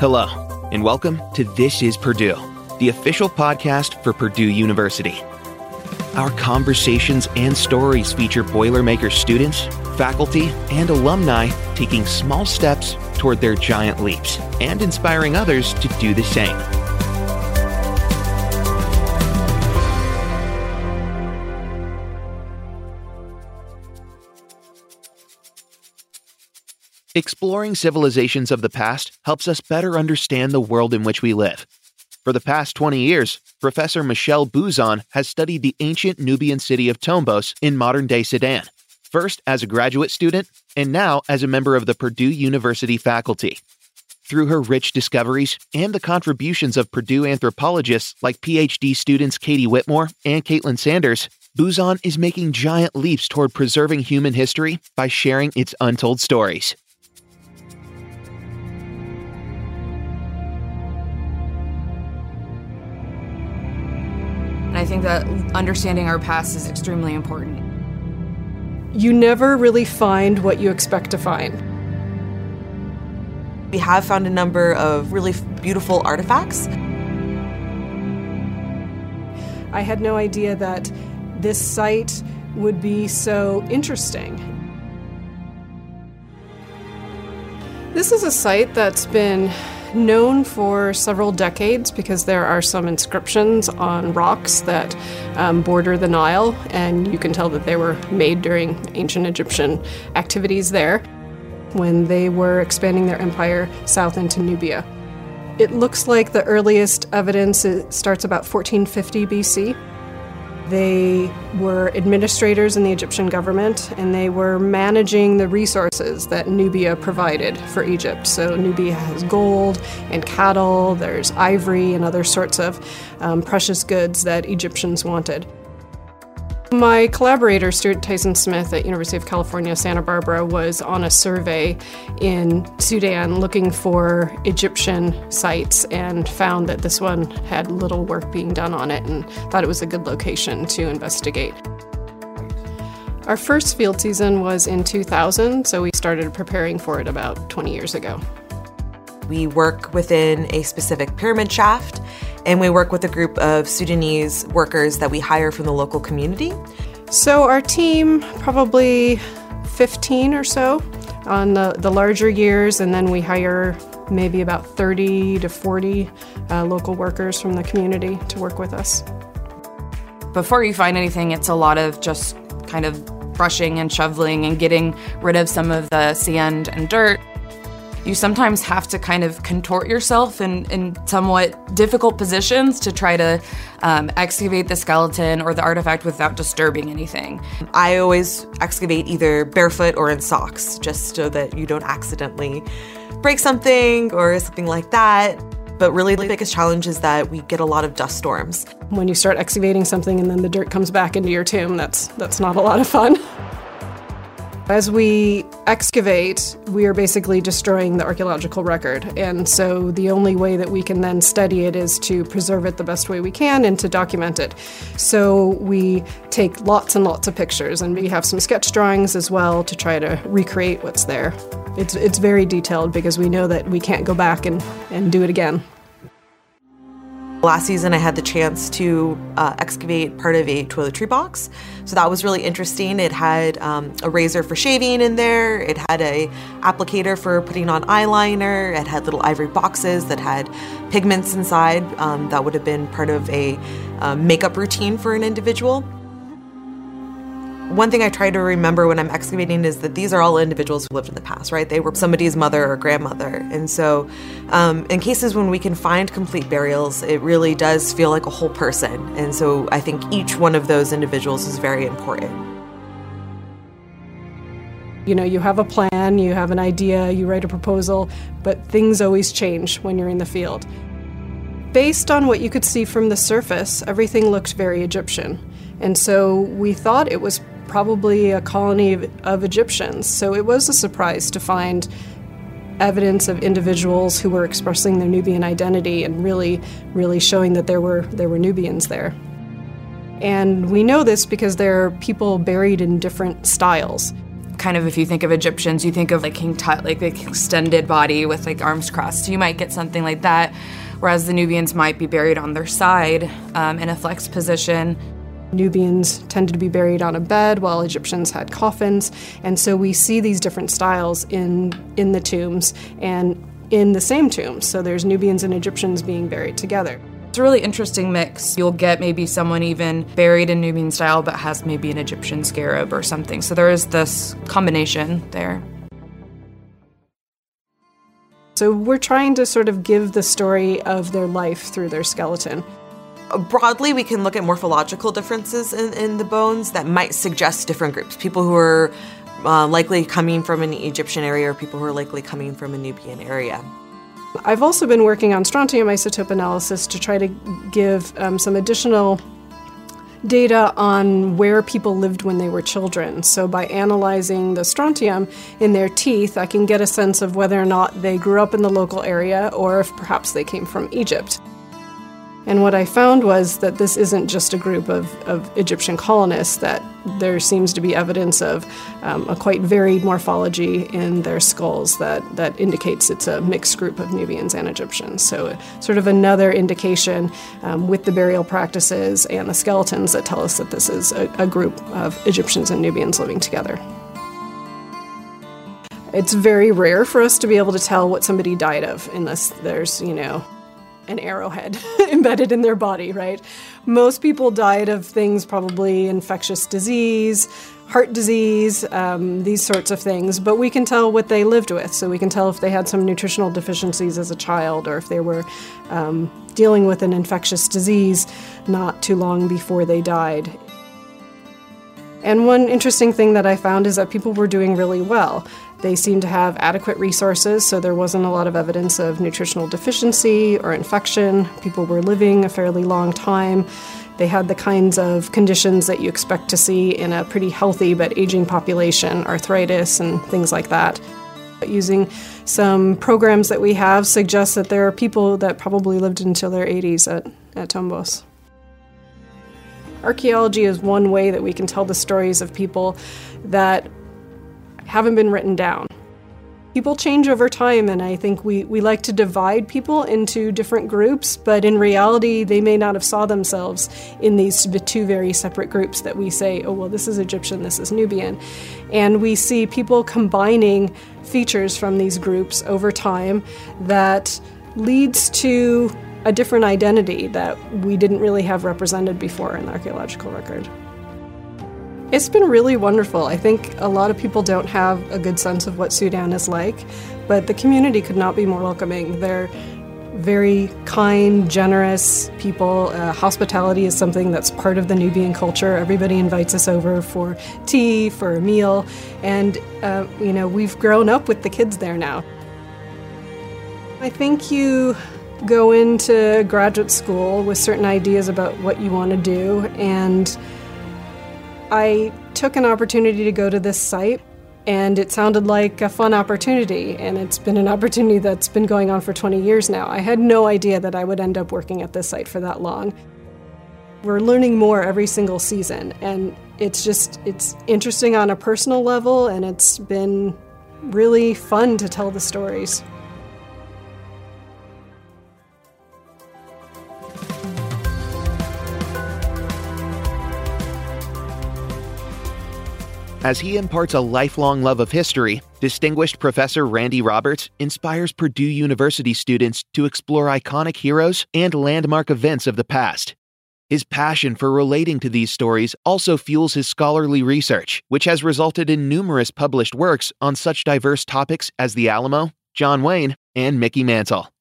Hello, and welcome to This is Purdue, the official podcast for Purdue University. Our conversations and stories feature Boilermaker students, faculty, and alumni taking small steps toward their giant leaps and inspiring others to do the same. Exploring civilizations of the past helps us better understand the world in which we live. For the past 20 years, Professor Michelle Buzon has studied the ancient Nubian city of Tombos in modern day Sudan, first as a graduate student and now as a member of the Purdue University faculty. Through her rich discoveries and the contributions of Purdue anthropologists like PhD students Katie Whitmore and Caitlin Sanders, Buzon is making giant leaps toward preserving human history by sharing its untold stories. I think that understanding our past is extremely important. You never really find what you expect to find. We have found a number of really beautiful artifacts. I had no idea that this site would be so interesting. This is a site that's been known for several decades because there are some inscriptions on rocks that um, border the Nile, and you can tell that they were made during ancient Egyptian activities there when they were expanding their empire south into Nubia. It looks like the earliest evidence starts about 1450 BC. They were administrators in the Egyptian government and they were managing the resources that Nubia provided for Egypt. So, Nubia has gold and cattle, there's ivory and other sorts of um, precious goods that Egyptians wanted. My collaborator, Stuart Tyson Smith at University of California, Santa Barbara, was on a survey in Sudan looking for Egyptian sites and found that this one had little work being done on it and thought it was a good location to investigate. Our first field season was in 2000, so we started preparing for it about 20 years ago. We work within a specific pyramid shaft and we work with a group of Sudanese workers that we hire from the local community. So, our team, probably 15 or so on the, the larger years, and then we hire maybe about 30 to 40 uh, local workers from the community to work with us. Before you find anything, it's a lot of just kind of brushing and shoveling and getting rid of some of the sand and dirt you sometimes have to kind of contort yourself in, in somewhat difficult positions to try to um, excavate the skeleton or the artifact without disturbing anything. I always excavate either barefoot or in socks, just so that you don't accidentally break something or something like that. But really, the biggest challenge is that we get a lot of dust storms. When you start excavating something and then the dirt comes back into your tomb, that's that's not a lot of fun. As we excavate, we are basically destroying the archaeological record. And so the only way that we can then study it is to preserve it the best way we can and to document it. So we take lots and lots of pictures, and we have some sketch drawings as well to try to recreate what's there. It's, it's very detailed because we know that we can't go back and, and do it again. Last season, I had the chance to uh, excavate part of a toiletry box. So that was really interesting. It had um, a razor for shaving in there. It had a applicator for putting on eyeliner. It had little ivory boxes that had pigments inside um, that would have been part of a uh, makeup routine for an individual. One thing I try to remember when I'm excavating is that these are all individuals who lived in the past, right? They were somebody's mother or grandmother. And so, um, in cases when we can find complete burials, it really does feel like a whole person. And so, I think each one of those individuals is very important. You know, you have a plan, you have an idea, you write a proposal, but things always change when you're in the field. Based on what you could see from the surface, everything looked very Egyptian. And so we thought it was probably a colony of, of Egyptians. So it was a surprise to find evidence of individuals who were expressing their Nubian identity and really, really showing that there were there were Nubians there. And we know this because there are people buried in different styles. kind of if you think of Egyptians, you think of like King Tut, like the extended body with like arms crossed. So you might get something like that, whereas the Nubians might be buried on their side um, in a flex position. Nubians tended to be buried on a bed while Egyptians had coffins, and so we see these different styles in in the tombs and in the same tombs. So there's Nubians and Egyptians being buried together. It's a really interesting mix. You'll get maybe someone even buried in Nubian style but has maybe an Egyptian scarab or something. So there is this combination there. So we're trying to sort of give the story of their life through their skeleton. Broadly, we can look at morphological differences in, in the bones that might suggest different groups. People who are uh, likely coming from an Egyptian area or people who are likely coming from a Nubian area. I've also been working on strontium isotope analysis to try to give um, some additional data on where people lived when they were children. So, by analyzing the strontium in their teeth, I can get a sense of whether or not they grew up in the local area or if perhaps they came from Egypt. And what I found was that this isn't just a group of, of Egyptian colonists, that there seems to be evidence of um, a quite varied morphology in their skulls that, that indicates it's a mixed group of Nubians and Egyptians. So, sort of another indication um, with the burial practices and the skeletons that tell us that this is a, a group of Egyptians and Nubians living together. It's very rare for us to be able to tell what somebody died of unless there's, you know, an arrowhead embedded in their body, right? Most people died of things probably infectious disease, heart disease, um, these sorts of things, but we can tell what they lived with. So we can tell if they had some nutritional deficiencies as a child or if they were um, dealing with an infectious disease not too long before they died. And one interesting thing that I found is that people were doing really well. They seemed to have adequate resources, so there wasn't a lot of evidence of nutritional deficiency or infection. People were living a fairly long time. They had the kinds of conditions that you expect to see in a pretty healthy but aging population, arthritis and things like that. Using some programs that we have suggests that there are people that probably lived until their 80s at, at Tombos. Archaeology is one way that we can tell the stories of people that haven't been written down. People change over time, and I think we, we like to divide people into different groups, but in reality, they may not have saw themselves in these two very separate groups that we say, oh, well, this is Egyptian, this is Nubian. And we see people combining features from these groups over time that leads to a different identity that we didn't really have represented before in the archaeological record. It's been really wonderful. I think a lot of people don't have a good sense of what Sudan is like, but the community could not be more welcoming. They're very kind, generous people. Uh, hospitality is something that's part of the Nubian culture. Everybody invites us over for tea, for a meal, and uh, you know we've grown up with the kids there now. I think you go into graduate school with certain ideas about what you want to do, and I took an opportunity to go to this site, and it sounded like a fun opportunity, and it's been an opportunity that's been going on for 20 years now. I had no idea that I would end up working at this site for that long. We're learning more every single season, and it's just it's interesting on a personal level, and it's been really fun to tell the stories. As he imparts a lifelong love of history, distinguished Professor Randy Roberts inspires Purdue University students to explore iconic heroes and landmark events of the past. His passion for relating to these stories also fuels his scholarly research, which has resulted in numerous published works on such diverse topics as the Alamo, John Wayne, and Mickey Mantle.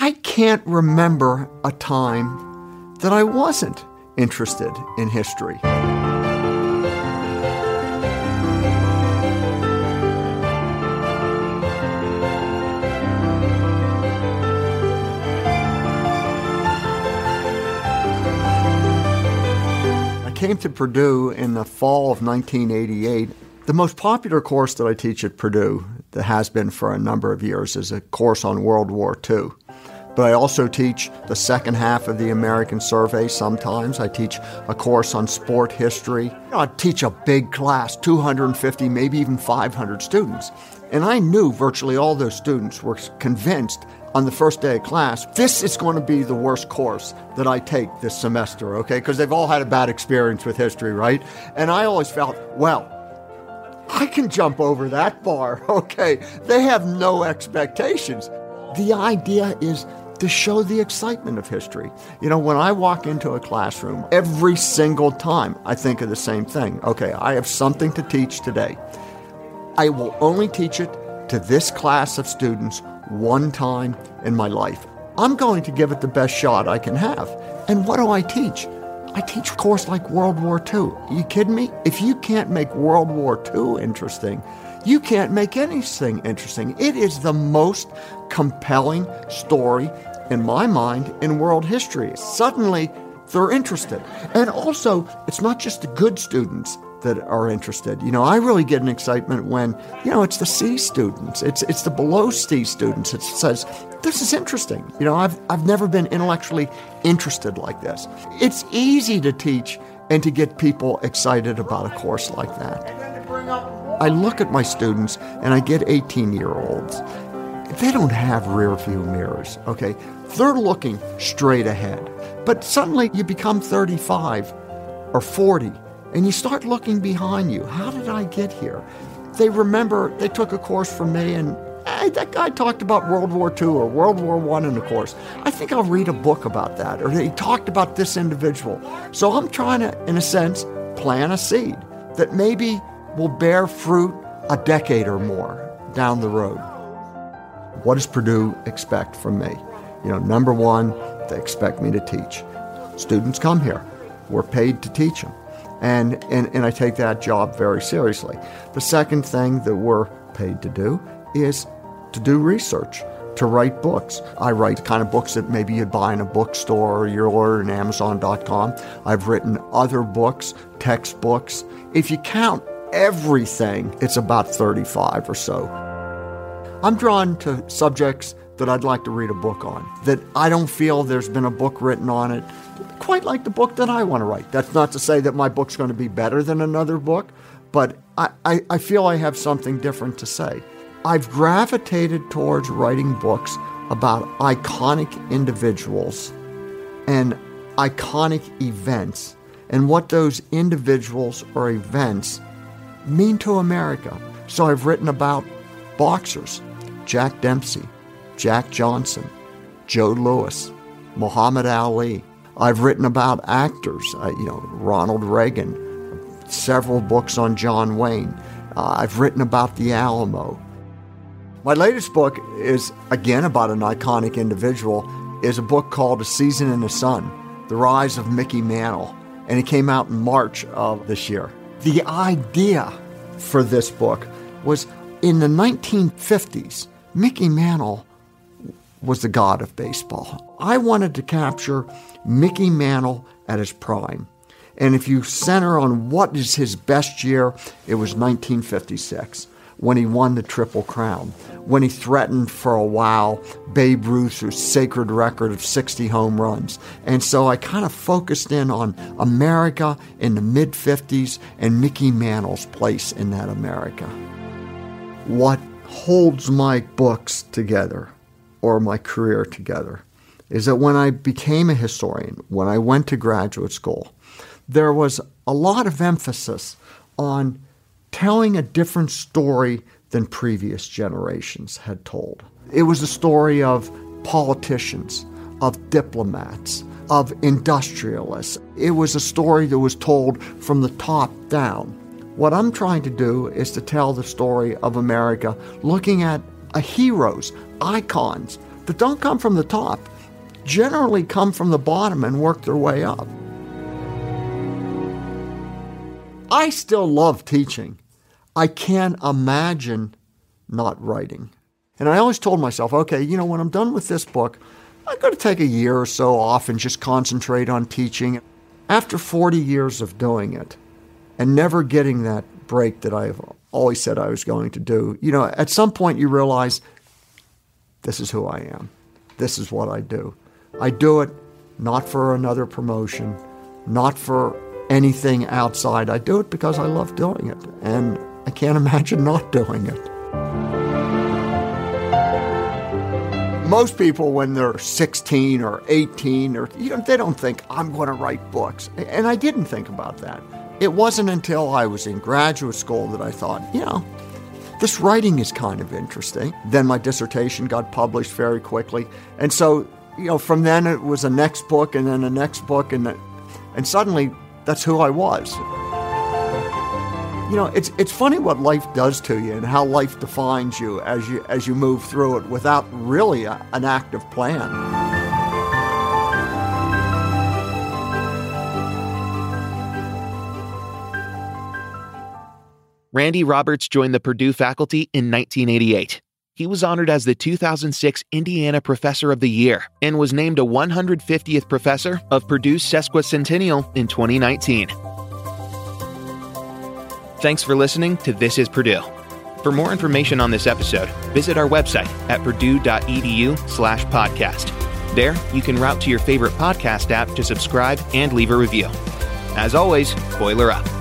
I can't remember a time that I wasn't interested in history. Came to Purdue in the fall of 1988. The most popular course that I teach at Purdue, that has been for a number of years, is a course on World War II. But I also teach the second half of the American Survey sometimes. I teach a course on sport history. I teach a big class, 250, maybe even 500 students. And I knew virtually all those students were convinced on the first day of class, this is going to be the worst course that I take this semester, okay? Because they've all had a bad experience with history, right? And I always felt, well, I can jump over that bar, okay? They have no expectations. The idea is to show the excitement of history. You know, when I walk into a classroom, every single time I think of the same thing. Okay, I have something to teach today. I will only teach it to this class of students one time in my life. I'm going to give it the best shot I can have. And what do I teach? I teach a course like World War II. Are you kidding me? If you can't make World War II interesting, you can't make anything interesting. It is the most compelling story, in my mind, in world history. Suddenly, they're interested. And also, it's not just the good students that are interested. You know, I really get an excitement when, you know, it's the C students, it's it's the below C students. It says, this is interesting. You know, I've I've never been intellectually interested like this. It's easy to teach and to get people excited about a course like that. I look at my students and I get 18 year olds. They don't have rear view mirrors, okay? They're looking straight ahead. But suddenly you become 35 or 40 and you start looking behind you. How did I get here? They remember they took a course from me and hey, that guy talked about World War II or World War I in the course. I think I'll read a book about that. Or he talked about this individual. So I'm trying to, in a sense, plant a seed that maybe will bear fruit a decade or more down the road. What does Purdue expect from me? You know, number one, they expect me to teach. Students come here. We're paid to teach them. And, and, and I take that job very seriously. The second thing that we're paid to do is to do research, to write books. I write the kind of books that maybe you'd buy in a bookstore or you'll order on Amazon.com. I've written other books, textbooks. If you count everything, it's about 35 or so. I'm drawn to subjects that I'd like to read a book on, that I don't feel there's been a book written on it quite like the book that I want to write. That's not to say that my book's going to be better than another book, but I, I, I feel I have something different to say. I've gravitated towards writing books about iconic individuals and iconic events and what those individuals or events mean to America. So I've written about boxers, Jack Dempsey, Jack Johnson, Joe Louis, Muhammad Ali. I've written about actors, uh, you know, Ronald Reagan, several books on John Wayne. Uh, I've written about the Alamo. My latest book is again about an iconic individual. is a book called A Season in the Sun: The Rise of Mickey Mantle, and it came out in March of this year. The idea for this book was in the 1950s. Mickey Mantle was the god of baseball. I wanted to capture Mickey Mantle at his prime. And if you center on what is his best year, it was 1956 when he won the Triple Crown, when he threatened for a while Babe Ruth's sacred record of 60 home runs. And so I kind of focused in on America in the mid 50s and Mickey Mantle's place in that America. What holds my books together or my career together is that when I became a historian, when I went to graduate school, there was a lot of emphasis on telling a different story than previous generations had told. It was a story of politicians, of diplomats, of industrialists. It was a story that was told from the top down. What I'm trying to do is to tell the story of America looking at a heroes, icons that don't come from the top, generally come from the bottom and work their way up. I still love teaching. I can't imagine not writing. And I always told myself, okay, you know, when I'm done with this book, I'm going to take a year or so off and just concentrate on teaching. After 40 years of doing it and never getting that break that I've always said I was going to do, you know, at some point you realize this is who I am. this is what I do. I do it not for another promotion, not for anything outside. I do it because I love doing it, and I can't imagine not doing it. Most people, when they're 16 or 18, or you know, they don't think I'm going to write books, and I didn't think about that. It wasn't until I was in graduate school that I thought, you know, this writing is kind of interesting. Then my dissertation got published very quickly, and so you know, from then it was a next book, and then a next book, and and suddenly that's who I was. You know, it's it's funny what life does to you and how life defines you as you as you move through it without really a, an active plan. Randy Roberts joined the Purdue faculty in 1988. He was honored as the 2006 Indiana Professor of the Year and was named a 150th Professor of Purdue's Sesquicentennial in 2019. Thanks for listening to This is Purdue. For more information on this episode, visit our website at purdue.edu/slash podcast. There, you can route to your favorite podcast app to subscribe and leave a review. As always, boiler up.